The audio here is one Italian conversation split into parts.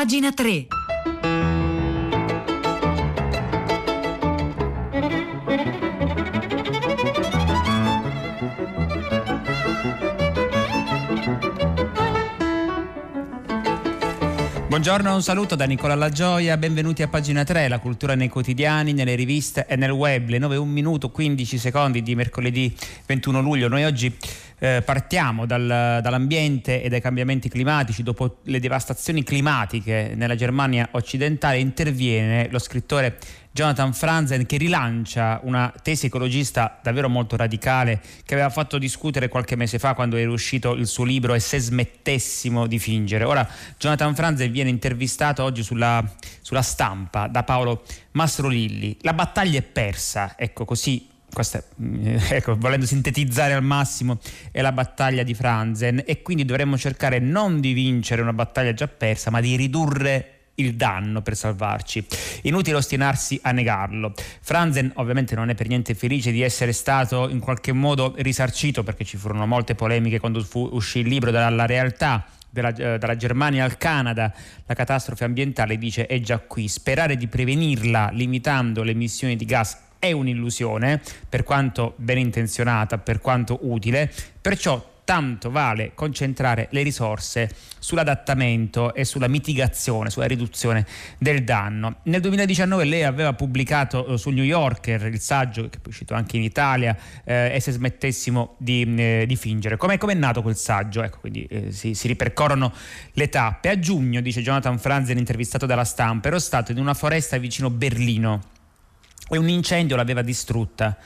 Pagina 3. Buongiorno, un saluto da Nicola Lagioia, benvenuti a pagina 3, la cultura nei quotidiani, nelle riviste e nel web, le 9, 1 minuto 15 secondi di mercoledì 21 luglio. Noi oggi eh, partiamo dal, dall'ambiente e dai cambiamenti climatici. Dopo le devastazioni climatiche nella Germania occidentale interviene lo scrittore Jonathan Franzen che rilancia una tesi ecologista davvero molto radicale che aveva fatto discutere qualche mese fa quando era uscito il suo libro E se smettessimo di fingere. Ora Jonathan Franzen viene intervistato oggi sulla, sulla stampa da Paolo Mastrolilli. La battaglia è persa, ecco così questa, ecco, volendo sintetizzare al massimo, è la battaglia di Franzen e quindi dovremmo cercare non di vincere una battaglia già persa, ma di ridurre il danno per salvarci. Inutile ostinarsi a negarlo. Franzen ovviamente non è per niente felice di essere stato in qualche modo risarcito perché ci furono molte polemiche quando fu, uscì il libro dalla realtà della, eh, dalla Germania al Canada, la catastrofe ambientale dice è già qui. Sperare di prevenirla limitando le emissioni di gas è un'illusione, per quanto ben intenzionata, per quanto utile, perciò tanto vale concentrare le risorse sull'adattamento e sulla mitigazione, sulla riduzione del danno. Nel 2019 lei aveva pubblicato eh, sul New Yorker il saggio, che è uscito anche in Italia, eh, E se smettessimo di, eh, di fingere. Com'è, com'è, nato quel saggio? Ecco, quindi eh, si, si, ripercorrono le tappe. A giugno, dice Jonathan Franzen, intervistato dalla stampa, ero stato in una foresta vicino Berlino e un incendio l'aveva distrutta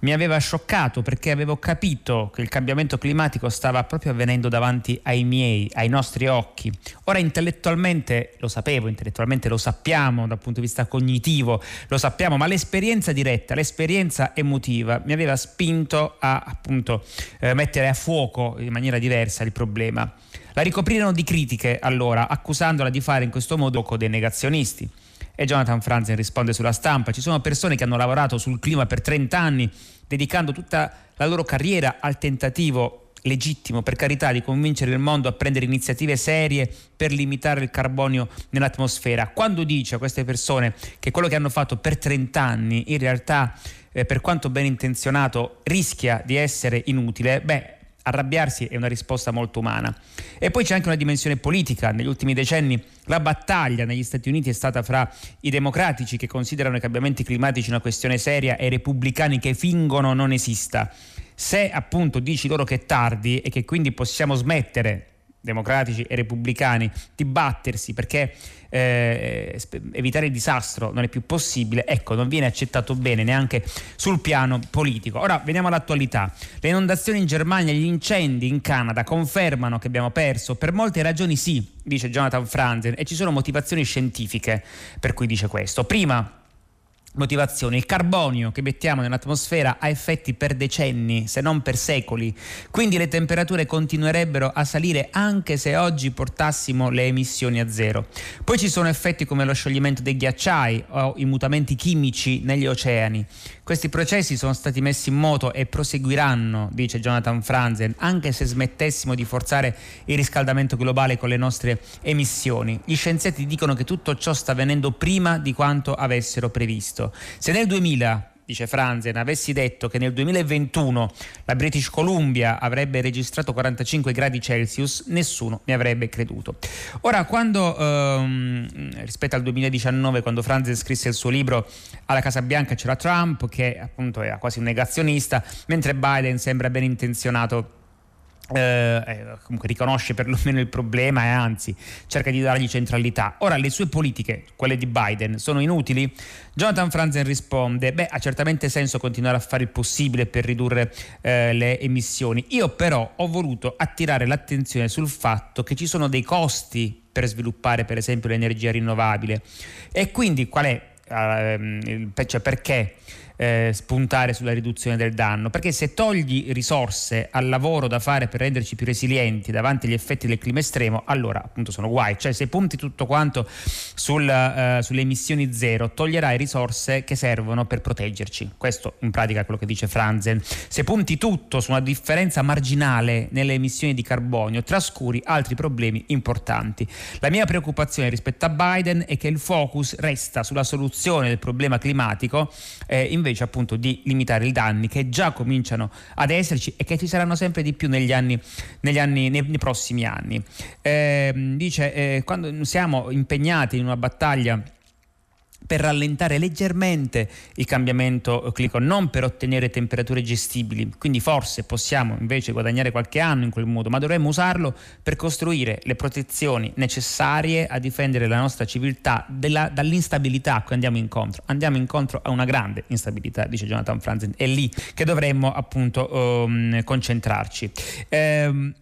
mi aveva scioccato perché avevo capito che il cambiamento climatico stava proprio avvenendo davanti ai miei, ai nostri occhi. Ora intellettualmente lo sapevo, intellettualmente lo sappiamo dal punto di vista cognitivo, lo sappiamo, ma l'esperienza diretta, l'esperienza emotiva mi aveva spinto a appunto eh, mettere a fuoco in maniera diversa il problema. La ricoprirono di critiche allora, accusandola di fare in questo modo dei negazionisti. E Jonathan Franzen risponde sulla stampa, ci sono persone che hanno lavorato sul clima per 30 anni, dedicando tutta la loro carriera al tentativo legittimo, per carità, di convincere il mondo a prendere iniziative serie per limitare il carbonio nell'atmosfera. Quando dice a queste persone che quello che hanno fatto per 30 anni in realtà, eh, per quanto ben intenzionato, rischia di essere inutile, beh, arrabbiarsi è una risposta molto umana. E poi c'è anche una dimensione politica. Negli ultimi decenni la battaglia negli Stati Uniti è stata fra i democratici che considerano i cambiamenti climatici una questione seria e i repubblicani che fingono non esista. Se appunto dici loro che è tardi e che quindi possiamo smettere democratici e repubblicani di battersi perché eh, evitare il disastro non è più possibile, ecco, non viene accettato bene neanche sul piano politico. Ora veniamo all'attualità. Le inondazioni in Germania gli incendi in Canada confermano che abbiamo perso, per molte ragioni sì, dice Jonathan Franzen, e ci sono motivazioni scientifiche per cui dice questo. Prima motivazione. Il carbonio che mettiamo nell'atmosfera ha effetti per decenni, se non per secoli, quindi le temperature continuerebbero a salire anche se oggi portassimo le emissioni a zero. Poi ci sono effetti come lo scioglimento dei ghiacciai o i mutamenti chimici negli oceani. Questi processi sono stati messi in moto e proseguiranno, dice Jonathan Franzen, anche se smettessimo di forzare il riscaldamento globale con le nostre emissioni. Gli scienziati dicono che tutto ciò sta avvenendo prima di quanto avessero previsto. Se nel 2000 dice Franzen, avessi detto che nel 2021 la British Columbia avrebbe registrato 45 gradi Celsius, nessuno mi avrebbe creduto. Ora, quando ehm, rispetto al 2019, quando Franzen scrisse il suo libro alla Casa Bianca c'era Trump, che appunto era quasi un negazionista, mentre Biden sembra ben intenzionato eh, eh, comunque riconosce perlomeno il problema e anzi cerca di dargli centralità. Ora le sue politiche, quelle di Biden, sono inutili? Jonathan Franzen risponde, beh ha certamente senso continuare a fare il possibile per ridurre eh, le emissioni. Io però ho voluto attirare l'attenzione sul fatto che ci sono dei costi per sviluppare per esempio l'energia rinnovabile e quindi qual è, uh, cioè perché eh, spuntare sulla riduzione del danno, perché se togli risorse al lavoro da fare per renderci più resilienti davanti agli effetti del clima estremo, allora appunto sono guai, cioè se punti tutto quanto sul, uh, sulle emissioni zero, toglierai risorse che servono per proteggerci. Questo in pratica è quello che dice Franzen. Se punti tutto su una differenza marginale nelle emissioni di carbonio, trascuri altri problemi importanti. La mia preoccupazione rispetto a Biden è che il focus resta sulla soluzione del problema climatico eh, appunto di limitare i danni che già cominciano ad esserci e che ci saranno sempre di più negli anni, negli anni nei, nei prossimi anni. Eh, dice eh, quando siamo impegnati in una battaglia per rallentare leggermente il cambiamento climatico, non per ottenere temperature gestibili. Quindi forse possiamo invece guadagnare qualche anno in quel modo, ma dovremmo usarlo per costruire le protezioni necessarie a difendere la nostra civiltà della, dall'instabilità a cui andiamo incontro. Andiamo incontro a una grande instabilità, dice Jonathan Franzen, è lì che dovremmo appunto um, concentrarci. Um,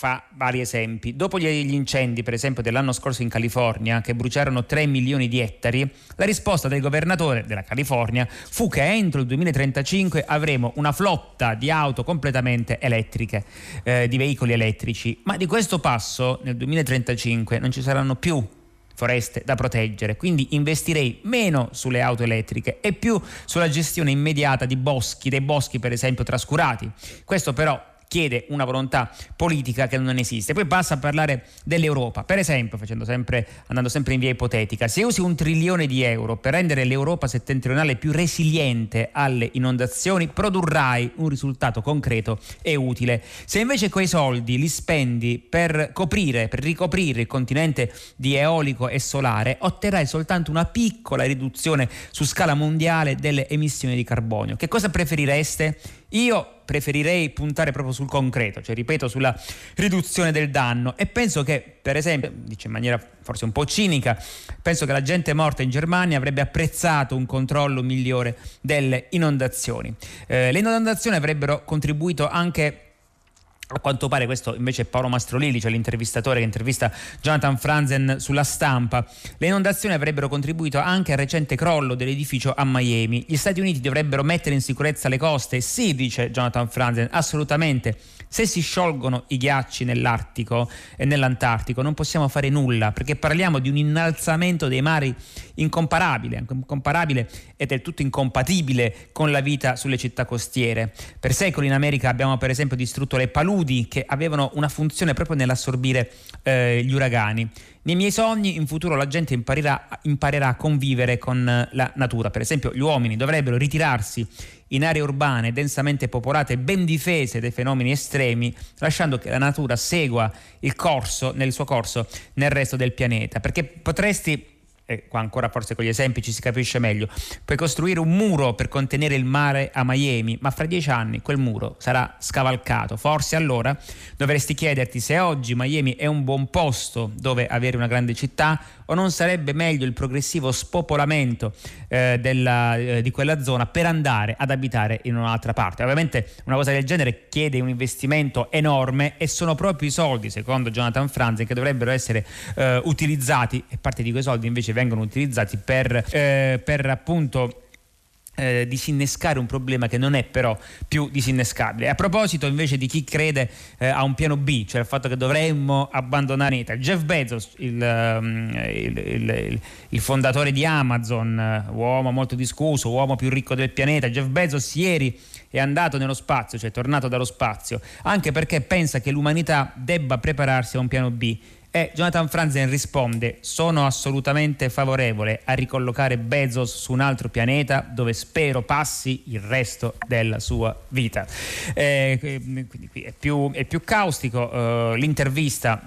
fa vari esempi. Dopo gli incendi, per esempio, dell'anno scorso in California, che bruciarono 3 milioni di ettari, la risposta del governatore della California fu che entro il 2035 avremo una flotta di auto completamente elettriche, eh, di veicoli elettrici. Ma di questo passo, nel 2035, non ci saranno più foreste da proteggere, quindi investirei meno sulle auto elettriche e più sulla gestione immediata di boschi, dei boschi per esempio trascurati. Questo però chiede una volontà politica che non esiste. Poi basta parlare dell'Europa. Per esempio, sempre, andando sempre in via ipotetica, se usi un trilione di euro per rendere l'Europa settentrionale più resiliente alle inondazioni, produrrai un risultato concreto e utile. Se invece quei soldi li spendi per coprire, per ricoprire il continente di eolico e solare, otterrai soltanto una piccola riduzione su scala mondiale delle emissioni di carbonio. Che cosa preferireste? Io preferirei puntare proprio sul concreto, cioè ripeto sulla riduzione del danno e penso che per esempio, dice in maniera forse un po' cinica, penso che la gente morta in Germania avrebbe apprezzato un controllo migliore delle inondazioni. Eh, le inondazioni avrebbero contribuito anche a quanto pare questo invece è Paolo Mastrolilli, cioè l'intervistatore che intervista Jonathan Franzen sulla stampa. Le inondazioni avrebbero contribuito anche al recente crollo dell'edificio a Miami. Gli Stati Uniti dovrebbero mettere in sicurezza le coste? Sì, dice Jonathan Franzen, assolutamente. Se si sciolgono i ghiacci nell'Artico e nell'Antartico non possiamo fare nulla perché parliamo di un innalzamento dei mari incomparabile, incomparabile e del tutto incompatibile con la vita sulle città costiere. Per secoli in America abbiamo per esempio distrutto le paludi che avevano una funzione proprio nell'assorbire eh, gli uragani. Nei miei sogni in futuro la gente imparerà, imparerà a convivere con la natura. Per esempio gli uomini dovrebbero ritirarsi in aree urbane densamente popolate, ben difese dai fenomeni estremi, lasciando che la natura segua il corso, nel suo corso nel resto del pianeta. Perché potresti e qua ancora forse con gli esempi ci si capisce meglio, puoi costruire un muro per contenere il mare a Miami, ma fra dieci anni quel muro sarà scavalcato. Forse allora dovresti chiederti se oggi Miami è un buon posto dove avere una grande città o non sarebbe meglio il progressivo spopolamento eh, della, eh, di quella zona per andare ad abitare in un'altra parte. Ovviamente una cosa del genere chiede un investimento enorme e sono proprio i soldi, secondo Jonathan Franzen, che dovrebbero essere eh, utilizzati e parte di quei soldi invece vengono utilizzati per, eh, per appunto eh, disinnescare un problema che non è però più disinnescabile. A proposito invece di chi crede eh, a un piano B, cioè il fatto che dovremmo abbandonare l'Italia, Jeff Bezos, il, um, il, il, il fondatore di Amazon, uomo molto discusso, uomo più ricco del pianeta, Jeff Bezos ieri è andato nello spazio, cioè è tornato dallo spazio, anche perché pensa che l'umanità debba prepararsi a un piano B e Jonathan Franzen risponde: Sono assolutamente favorevole a ricollocare Bezos su un altro pianeta dove spero passi il resto della sua vita. Eh, quindi qui è più, è più caustico. Uh, l'intervista.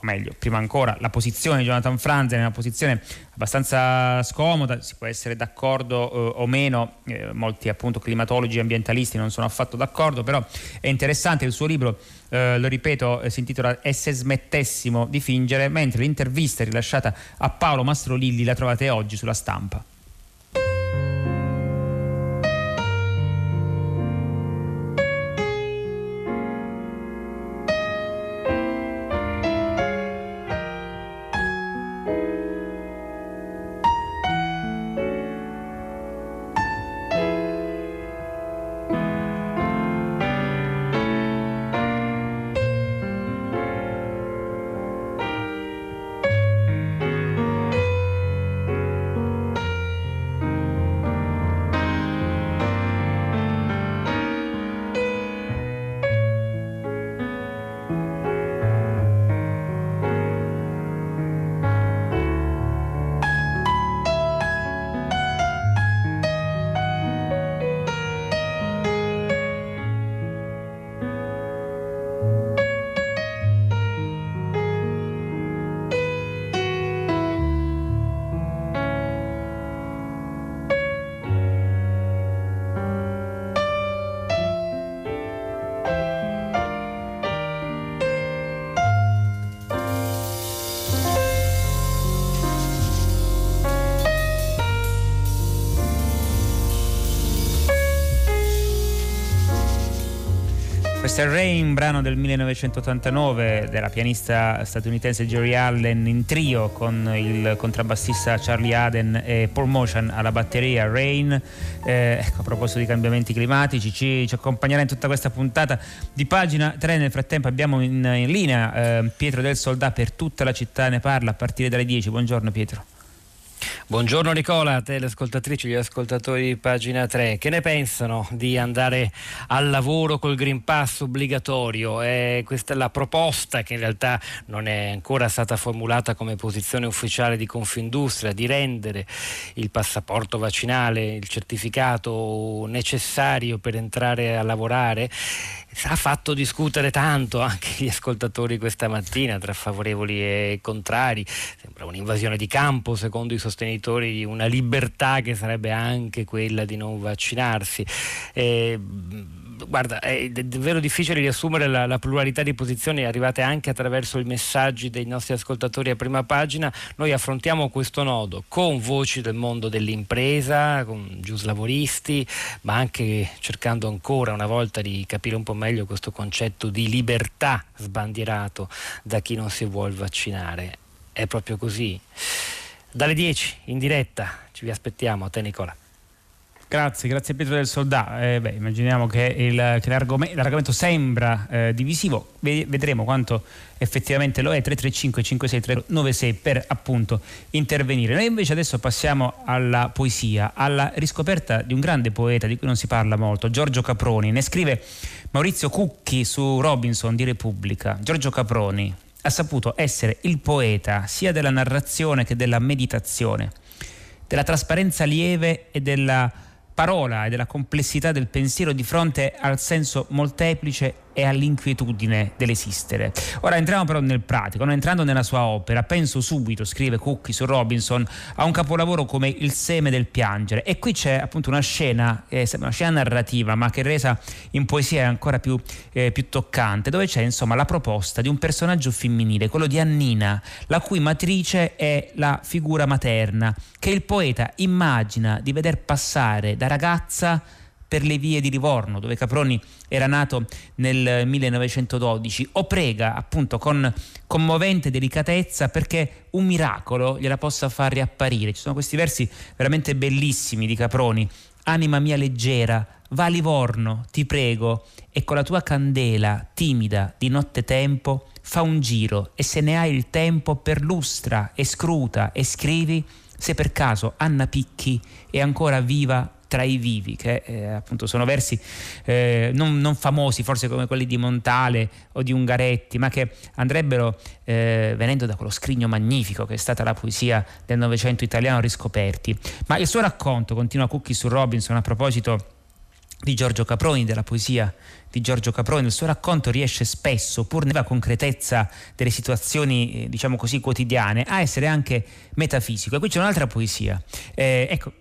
O meglio, prima ancora, la posizione di Jonathan Franzen è una posizione abbastanza scomoda, si può essere d'accordo eh, o meno, eh, molti appunto climatologi e ambientalisti non sono affatto d'accordo, però è interessante il suo libro eh, lo ripeto, eh, si intitola E se smettessimo di fingere, mentre l'intervista rilasciata a Paolo Mastrolilli la trovate oggi sulla stampa. Questo è Rain, brano del 1989 della pianista statunitense Jerry Allen in trio con il contrabbassista Charlie Aden e Paul Motion alla batteria Rain. Eh, ecco, a proposito di cambiamenti climatici, ci, ci, accompagnerà in tutta questa puntata di pagina 3. Nel frattempo abbiamo in, in linea eh, Pietro del Soldà per tutta la città ne parla a partire dalle 10. Buongiorno Pietro. Buongiorno Nicola, a te le ascoltatrici gli ascoltatori di pagina 3. Che ne pensano di andare al lavoro col Green Pass obbligatorio? Eh, questa è la proposta che in realtà non è ancora stata formulata come posizione ufficiale di Confindustria, di rendere il passaporto vaccinale, il certificato necessario per entrare a lavorare ha fatto discutere tanto anche gli ascoltatori questa mattina tra favorevoli e contrari. Sembra un'invasione di campo secondo i sostenitori di una libertà che sarebbe anche quella di non vaccinarsi. Eh, guarda, è davvero difficile riassumere la, la, pluralità di posizioni arrivate anche attraverso i messaggi dei nostri ascoltatori a prima pagina. Noi affrontiamo questo nodo con voci del mondo dell'impresa, con giuslavoristi, ma anche cercando ancora una volta di capire un po' meglio questo concetto di libertà sbandierato da chi non si vuole vaccinare. È proprio così. Dalle 10 in diretta ci vi aspettiamo. A te Nicola. Grazie, grazie Pietro del Soldà. Eh, beh, immaginiamo che, il, che l'argomento, l'argomento, sembra eh, divisivo, vedremo quanto effettivamente lo è. 335 5696 per appunto intervenire. Noi invece adesso passiamo alla poesia, alla riscoperta di un grande poeta di cui non si parla molto, Giorgio Caproni. Ne scrive Maurizio Cucchi su Robinson di Repubblica. Giorgio Caproni ha saputo essere il poeta sia della narrazione che della meditazione, della trasparenza lieve e della parola e della complessità del pensiero di fronte al senso molteplice e all'inquietudine dell'esistere. Ora entriamo però nel pratico, non entrando nella sua opera, penso subito, scrive Cookie su Robinson, a un capolavoro come Il seme del piangere e qui c'è appunto una scena, eh, una scena narrativa ma che resa in poesia è ancora più, eh, più toccante, dove c'è insomma la proposta di un personaggio femminile, quello di Annina, la cui matrice è la figura materna, che il poeta immagina di veder passare da ragazza per le vie di Livorno, dove Caproni era nato nel 1912, o prega appunto con commovente delicatezza perché un miracolo gliela possa far riapparire. Ci sono questi versi veramente bellissimi di Caproni. Anima mia leggera, va a Livorno, ti prego, e con la tua candela timida di notte tempo fa un giro e se ne hai il tempo perlustra e scruta e scrivi se per caso Anna Picchi è ancora viva tra i vivi, che eh, appunto sono versi eh, non, non, famosi forse come quelli di Montale o di Ungaretti, ma che andrebbero, eh, venendo da quello scrigno magnifico che è stata la poesia del Novecento italiano, riscoperti. Ma il suo racconto, continua Cookie su Robinson a proposito di Giorgio Caproni, della poesia di Giorgio Caproni, il suo racconto riesce spesso, pur nella concretezza delle situazioni, eh, diciamo così, quotidiane, a essere anche metafisico. E qui c'è un'altra poesia. Eh, ecco,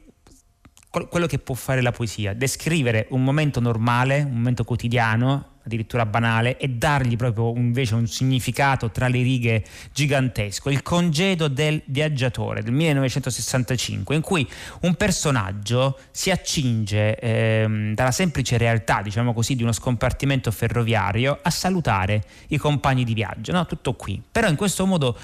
quello che può fare la poesia, descrivere un momento normale, un momento quotidiano, addirittura banale, e dargli proprio invece un significato tra le righe gigantesco. Il congedo del viaggiatore del 1965, in cui un personaggio si accinge ehm, dalla semplice realtà, diciamo così, di uno scompartimento ferroviario a salutare i compagni di viaggio. No? Tutto qui. Però in questo modo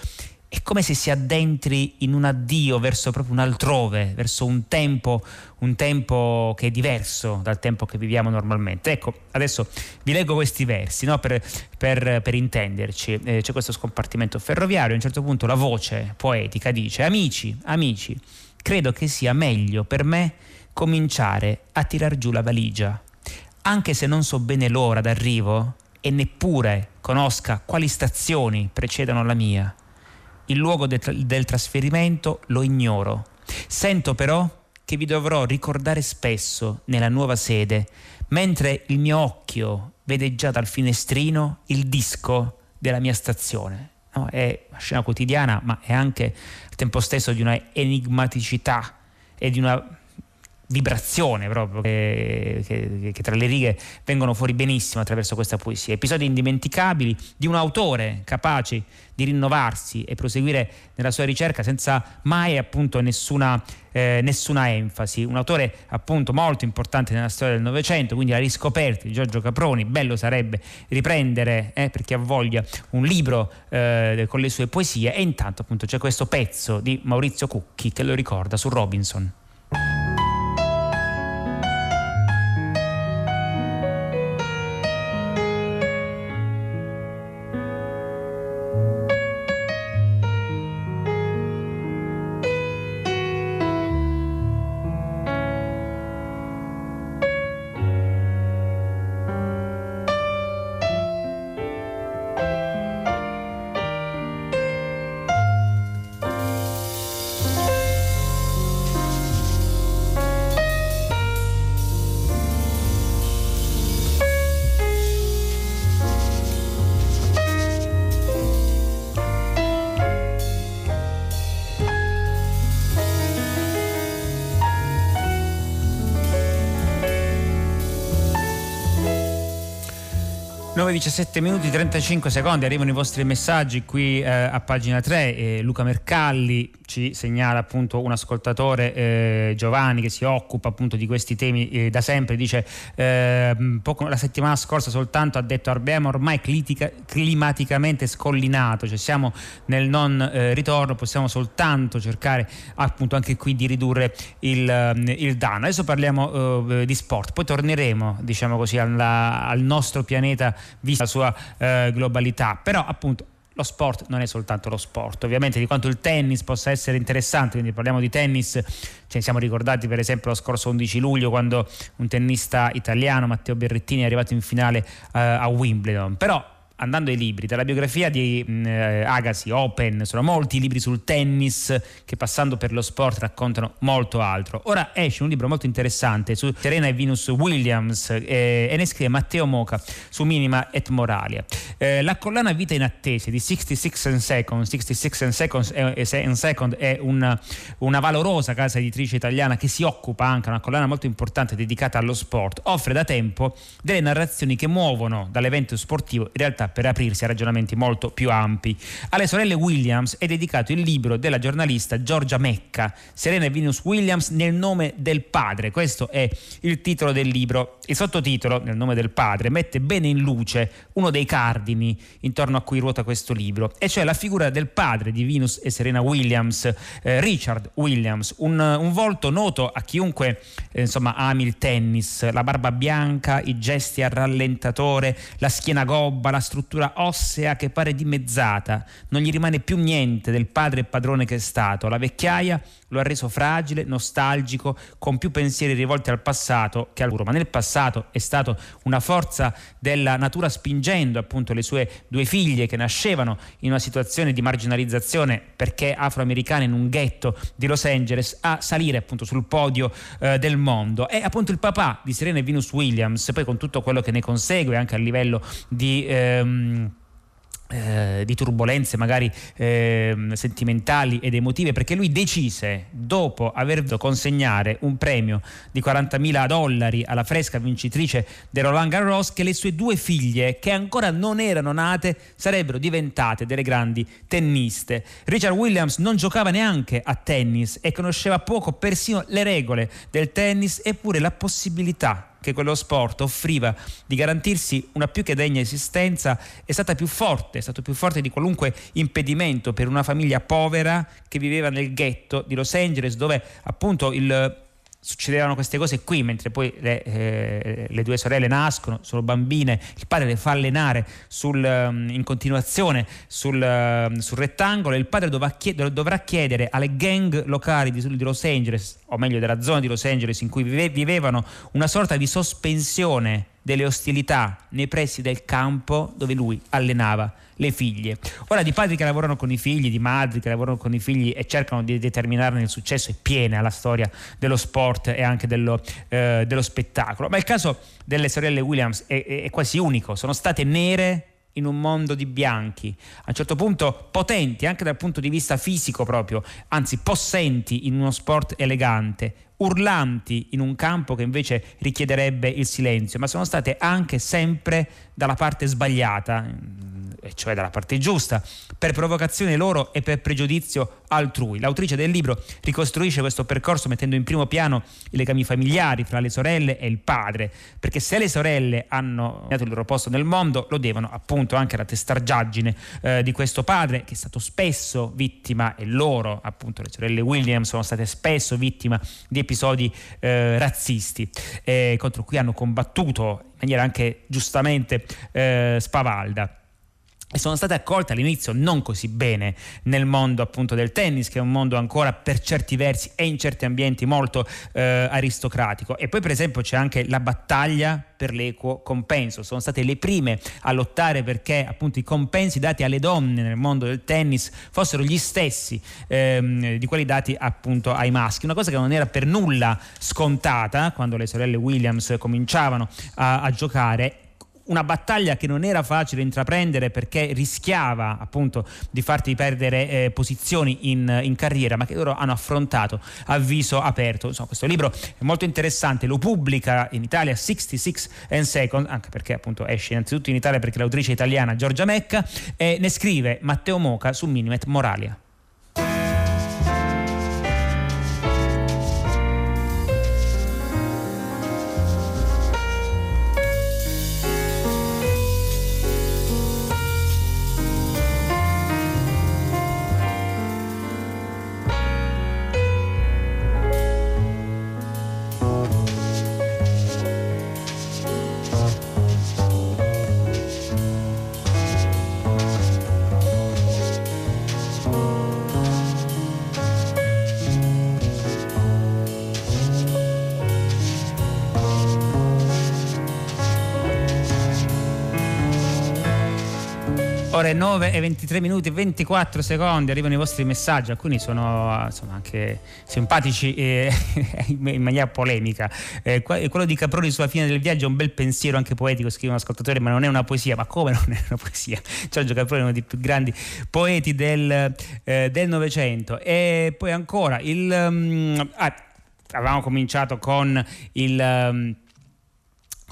è come se si addentri in un addio verso proprio un altrove, verso un tempo, un tempo che è diverso dal tempo che viviamo normalmente. Ecco, adesso vi leggo questi versi no? per, per, per, intenderci. Eh, c'è questo scompartimento ferroviario, a un certo punto la voce poetica dice, amici, amici, credo che sia meglio per me cominciare a tirar giù la valigia, anche se non so bene l'ora d'arrivo e neppure conosca quali stazioni precedono la mia il luogo de- del trasferimento lo ignoro. Sento però che vi dovrò ricordare spesso nella nuova sede, mentre il mio occhio vede già dal finestrino il disco della mia stazione. No, è una scena quotidiana, ma è anche al tempo stesso di una enigmaticità e di una vibrazione proprio che, che, che, tra le righe vengono fuori benissimo attraverso questa poesia. Episodi indimenticabili di un autore capace di rinnovarsi e proseguire nella sua ricerca senza mai appunto nessuna, eh, nessuna enfasi. Un autore appunto molto importante nella storia del Novecento, quindi la riscoperta di Giorgio Caproni. Bello sarebbe riprendere, eh, per chi ha voglia, un libro eh, con le sue poesie e intanto appunto c'è questo pezzo di Maurizio Cucchi che lo ricorda su Robinson. 9-17 minuti 35 secondi arrivano i vostri messaggi qui eh, a pagina 3 eh, Luca Mercalli ci segnala appunto un ascoltatore eh, Giovanni che si occupa appunto di questi temi eh, da sempre. Dice eh, poco, la settimana scorsa soltanto ha detto abbiamo ormai clitica, climaticamente scollinato cioè siamo nel non eh, ritorno possiamo soltanto cercare appunto anche qui di ridurre il, il danno. Adesso parliamo di sport poi torneremo diciamo così alla, al nostro pianeta vista la sua eh, globalità. Però appunto lo sport non è soltanto lo sport, ovviamente di quanto il tennis possa essere interessante, quindi parliamo di tennis, ce ne siamo ricordati per esempio lo scorso 11 luglio quando un tennista italiano, Matteo Berrettini, è arrivato in finale eh, a Wimbledon, però andando ai libri, dalla biografia di mm, eh, Agassi, Open, sono molti libri sul tennis che passando per lo sport raccontano molto altro. Ora esce un libro molto interessante su Serena e Venus Williams eh, e ne scrive Matteo Moca su Minima et Moralia. Eh, la collana Vita in attesa di 66 and Seconds, 66 and Seconds è, and Second è una, una valorosa casa editrice italiana che si occupa anche, una collana molto importante dedicata allo sport, offre da tempo delle narrazioni che muovono dall'evento sportivo in realtà per aprirsi a ragionamenti molto più ampi. Alle sorelle Williams è dedicato il libro della giornalista Giorgia Mecca, Serena e Venus Williams nel nome del padre. Questo è il titolo del libro. Il sottotitolo, nel nome del padre, mette bene in luce uno dei cardini intorno a cui ruota questo libro, e cioè la figura del padre di Venus e Serena Williams, eh, Richard Williams, un, un, volto noto a chiunque eh, insomma, ami il tennis, la barba bianca, i gesti a rallentatore, la schiena gobba, la struttura struttura ossea che pare dimezzata, non gli rimane più niente del padre e padrone che è stato. La vecchiaia lo ha reso fragile, nostalgico, con più pensieri rivolti al passato che al futuro. Ma nel passato è stato una forza della natura spingendo appunto le sue due figlie che nascevano in una situazione di marginalizzazione perché afroamericane in un ghetto di Los Angeles a salire appunto sul podio eh, del mondo. E appunto il papà di Serena e Venus Williams, poi con tutto quello che ne consegue anche a livello di... Ehm, eh, di turbulenze magari eh, sentimentali ed emotive perché lui decise dopo aver consegnare un premio di 40.000 dollari alla fresca vincitrice del Roland Garros che le sue due figlie che ancora non erano nate sarebbero diventate delle grandi tenniste. Richard Williams non giocava neanche a tennis e conosceva poco persino le regole del tennis eppure la possibilità che quello sport offriva di garantirsi una più che degna esistenza è stata più forte, è stato più forte di qualunque impedimento per una famiglia povera che viveva nel ghetto di Los Angeles dove appunto il succedevano queste cose qui, mentre poi le, eh, le, due sorelle nascono, sono bambine, il padre le fa allenare sul, um, in continuazione sul, uh, sul, rettangolo e il padre dovrà chiedere, dovrà chiedere alle gang locali di, di, Los Angeles, o meglio della zona di Los Angeles in cui vive, vivevano, una sorta di sospensione delle ostilità nei pressi del campo dove lui allenava le figlie. Ora di padri che lavorano con i figli, di madri che lavorano con i figli e cercano di determinarne il successo è piena la storia dello sport e anche dello, eh, dello spettacolo. Ma il caso delle sorelle Williams è, è, è quasi unico, sono state nere in un mondo di bianchi, a un certo punto potenti anche dal punto di vista fisico proprio, anzi possenti in uno sport elegante, urlanti in un campo che invece richiederebbe il silenzio, ma sono state anche sempre dalla parte sbagliata, e cioè dalla parte giusta, per provocazione loro e per pregiudizio altrui. L'autrice del libro ricostruisce questo percorso mettendo in primo piano i legami familiari fra le sorelle e il padre, perché se le sorelle hanno dato il loro posto nel mondo, lo devono appunto anche alla testargiaggine eh, di questo padre che è stato spesso vittima e loro, appunto le sorelle Williams, sono state spesso vittima di episodi eh, razzisti eh, contro cui hanno combattuto in maniera anche giustamente eh, spavalda e sono state accolte all'inizio non così bene nel mondo appunto del tennis che è un mondo ancora per certi versi e in certi ambienti molto eh, aristocratico. E poi per esempio c'è anche la battaglia per l'equo compenso. Sono state le prime a lottare perché appunto i compensi dati alle donne nel mondo del tennis fossero gli stessi ehm, di quelli dati appunto ai maschi. Una cosa che non era per nulla scontata quando le sorelle Williams cominciavano a, a giocare una battaglia che non era facile intraprendere perché rischiava appunto di farti perdere eh, posizioni in, in, carriera, ma che loro hanno affrontato a viso aperto. Insomma, questo libro è molto interessante, lo pubblica in Italia 66 and Second, anche perché appunto esce innanzitutto in Italia perché l'autrice italiana Giorgia Mecca e ne scrive Matteo Moca su Minimet Moralia. Ore 9 e 23 minuti e 24 secondi arrivano i vostri messaggi, alcuni sono insomma, anche simpatici e in maniera polemica. Eh, quello di Caproni sulla fine del viaggio è un bel pensiero anche poetico, scrive un ascoltatore, ma non è una poesia. Ma come non è una poesia? Giorgio Caproni è uno dei più grandi poeti del, eh, del Novecento. E poi ancora, il, um, ah, avevamo cominciato con il... Um,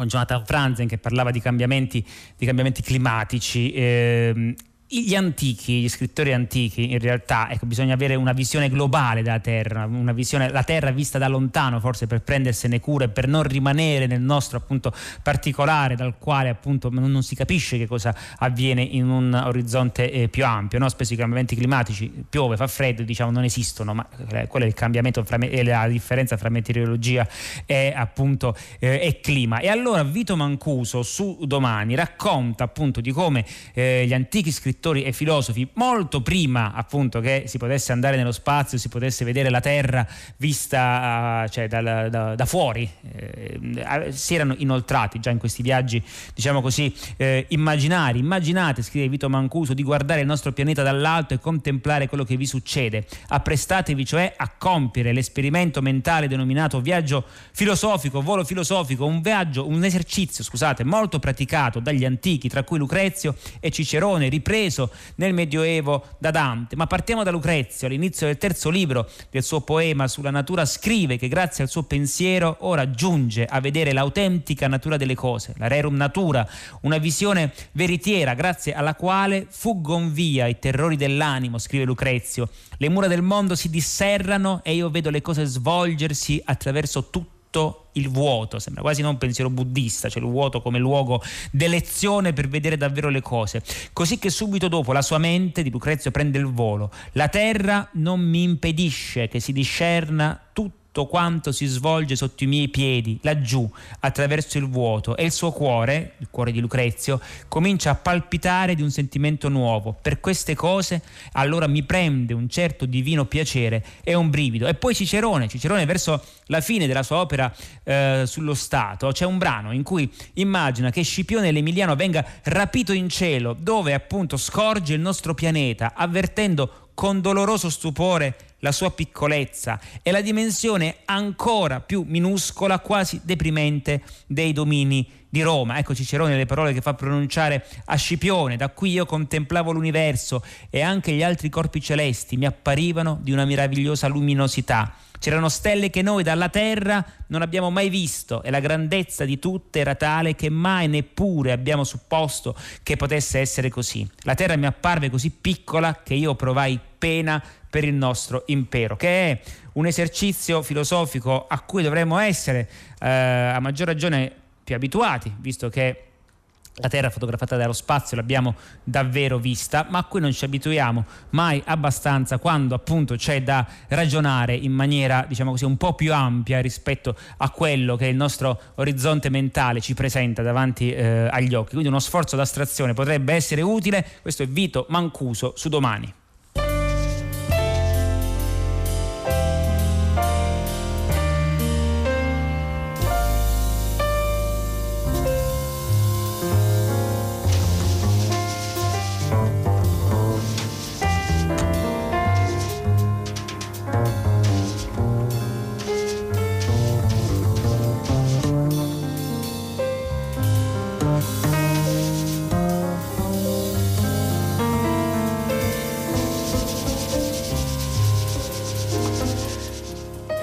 con Jonathan Franzen che parlava di cambiamenti, di cambiamenti climatici. Eh, gli antichi, gli scrittori antichi, in realtà, ecco, bisogna avere una visione globale della Terra, una visione, la Terra vista da lontano, forse per prendersene cura e per non rimanere nel nostro appunto particolare, dal quale appunto non, non si capisce che cosa avviene in un orizzonte eh, più ampio. No? Spesso i cambiamenti climatici, piove, fa freddo, diciamo non esistono, ma eh, quello è il cambiamento fra, è la differenza tra meteorologia e appunto eh, e clima. E allora Vito Mancuso su Domani racconta appunto di come eh, gli antichi scrittori scrittori e filosofi molto prima appunto che si potesse andare nello spazio, si potesse vedere la Terra vista cioè, da, da, da, fuori, eh, si erano inoltrati già in questi viaggi diciamo così eh, immaginari. Immaginate, scrive Vito Mancuso, di guardare il nostro pianeta dall'alto e contemplare quello che vi succede. Apprestatevi cioè a compiere l'esperimento mentale denominato viaggio filosofico, volo filosofico, un viaggio, un esercizio, scusate, molto praticato dagli antichi, tra cui Lucrezio e Cicerone, ripreso preso nel Medioevo da Dante. Ma partiamo da Lucrezio, all'inizio del terzo libro del suo poema sulla natura scrive che grazie al suo pensiero ora giunge a vedere l'autentica natura delle cose, la rerum natura, una visione veritiera grazie alla quale fuggon via i terrori dell'animo, scrive Lucrezio. Le mura del mondo si disserrano e io vedo le cose svolgersi attraverso tutto il vuoto, sembra quasi non un pensiero buddista, cioè il vuoto come luogo d'elezione per vedere davvero le cose. Così che subito dopo la sua mente di Lucrezio prende il volo. La terra non mi impedisce che si discerna tutto tutto quanto si svolge sotto i miei piedi, laggiù, attraverso il vuoto, e il suo cuore, il cuore di Lucrezio, comincia a palpitare di un sentimento nuovo. Per queste cose allora mi prende un certo divino piacere e un brivido. E poi Cicerone, Cicerone verso la fine della sua opera eh, sullo Stato, c'è un brano in cui immagina che Scipione l'Emiliano venga rapito in cielo, dove appunto scorge il nostro pianeta, avvertendo con doloroso stupore la sua piccolezza e la dimensione ancora più minuscola, quasi deprimente dei domini di Roma. Ecco Cicerone le parole che fa pronunciare a Scipione, da qui io contemplavo l'universo e anche gli altri corpi celesti mi apparivano di una meravigliosa luminosità. C'erano stelle che noi dalla Terra non abbiamo mai visto e la grandezza di tutte era tale che mai neppure abbiamo supposto che potesse essere così. La Terra mi apparve così piccola che io provai pena per il nostro impero, che è un esercizio filosofico a cui dovremmo essere eh, a maggior ragione più abituati, visto che la Terra fotografata dallo spazio l'abbiamo davvero vista, ma a cui non ci abituiamo mai abbastanza quando appunto c'è da ragionare in maniera, diciamo così, un po' più ampia rispetto a quello che il nostro orizzonte mentale ci presenta davanti eh, agli occhi. Quindi uno sforzo d'astrazione potrebbe essere utile. Questo è Vito Mancuso su domani.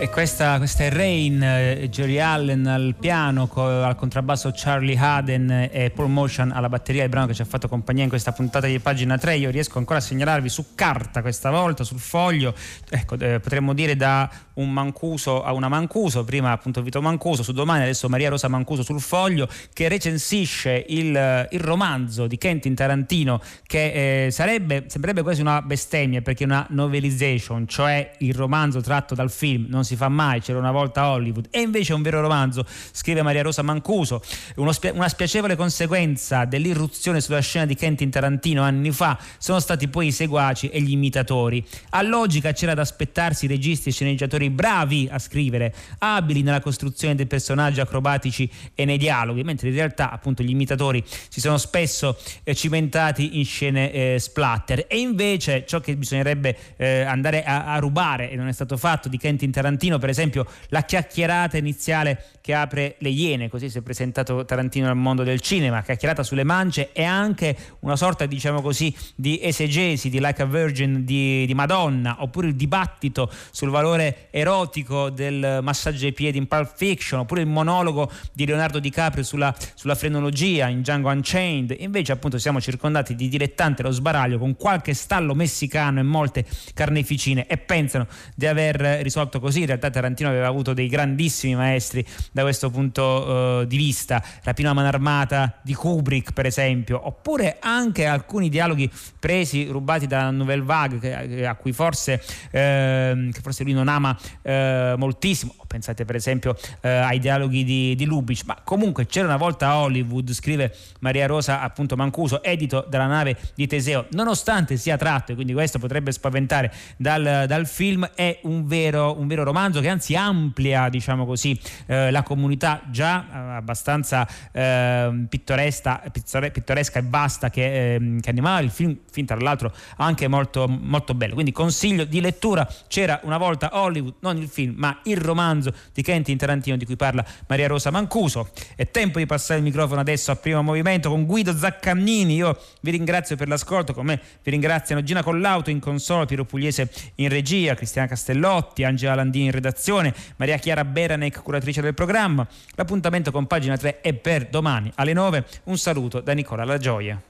Questa, questa, è Rain, eh, Jerry Allen al piano, al contrabbasso Charlie Haden e Paul Motion alla batteria, il brano che ci ha fatto compagnia in questa puntata di pagina 3. Io riesco ancora a segnalarvi su carta questa volta, sul foglio, ecco, eh, potremmo dire da un Mancuso a una Mancuso, prima appunto Vito Mancuso, su domani adesso Maria Rosa Mancuso sul foglio, che recensisce il, il romanzo di Quentin Tarantino che eh, sarebbe, sembrerebbe quasi una bestemmia perché è una novelization, cioè il romanzo tratto dal film, non si fa mai, c'era una volta Hollywood, e invece è un vero romanzo, scrive Maria Rosa Mancuso, spia- una spiacevole conseguenza dell'irruzione sulla scena di Quentin Tarantino anni fa sono stati poi i seguaci e gli imitatori. A logica c'era da aspettarsi registi e sceneggiatori bravi a scrivere, abili nella costruzione dei personaggi acrobatici e nei dialoghi, mentre in realtà appunto gli imitatori si sono spesso eh, cimentati in scene eh, splatter. E invece ciò che bisognerebbe eh, andare a, a rubare e non è stato fatto di Quentin Tarantino per esempio la chiacchierata iniziale che apre Le Iene, così si è presentato Tarantino al mondo del cinema, chiacchierata sulle mance e anche una sorta, diciamo così, di esegesi di Like a Virgin di, di Madonna, oppure il dibattito sul valore erotico del massaggio ai piedi in Pulp Fiction, oppure il monologo di Leonardo DiCaprio sulla, sulla frenologia in Django Unchained. Invece appunto siamo circondati di dilettanti allo sbaraglio con qualche stallo messicano e molte carneficine e pensano di aver risolto così realtà realtà Tarantino aveva avuto dei grandissimi maestri da questo punto uh, di vista, Rapina a mano armata di Kubrick per esempio, oppure anche alcuni dialoghi presi, rubati da Nouvelle Vague, a cui forse, eh, che forse lui non ama eh, moltissimo, pensate per esempio eh, ai dialoghi di, di Lubitsch, ma comunque c'era una volta a Hollywood, scrive Maria Rosa appunto Mancuso, edito dalla nave di Teseo, nonostante sia tratto, e quindi questo potrebbe spaventare dal, dal film, è un vero, un vero romanzo romanzo che anzi amplia diciamo così, eh, la comunità già eh, abbastanza eh, pittoresca, pittoresca, e basta che, ehm, che, animava il film, film tra l'altro anche molto, molto bello. Quindi consiglio di lettura, c'era una volta Hollywood, non il film ma il romanzo di Quentin Tarantino di cui parla Maria Rosa Mancuso. È tempo di passare il microfono adesso a primo movimento con Guido Zaccannini. Io vi ringrazio per l'ascolto, con me vi ringraziano Gina Collauto in console, Piero Pugliese in regia, Cristiana Castellotti, Angela Landini in redazione Maria Chiara Beranec, curatrice del programma. L'appuntamento con pagina 3 è per domani alle 9. Un saluto da Nicola La Gioia.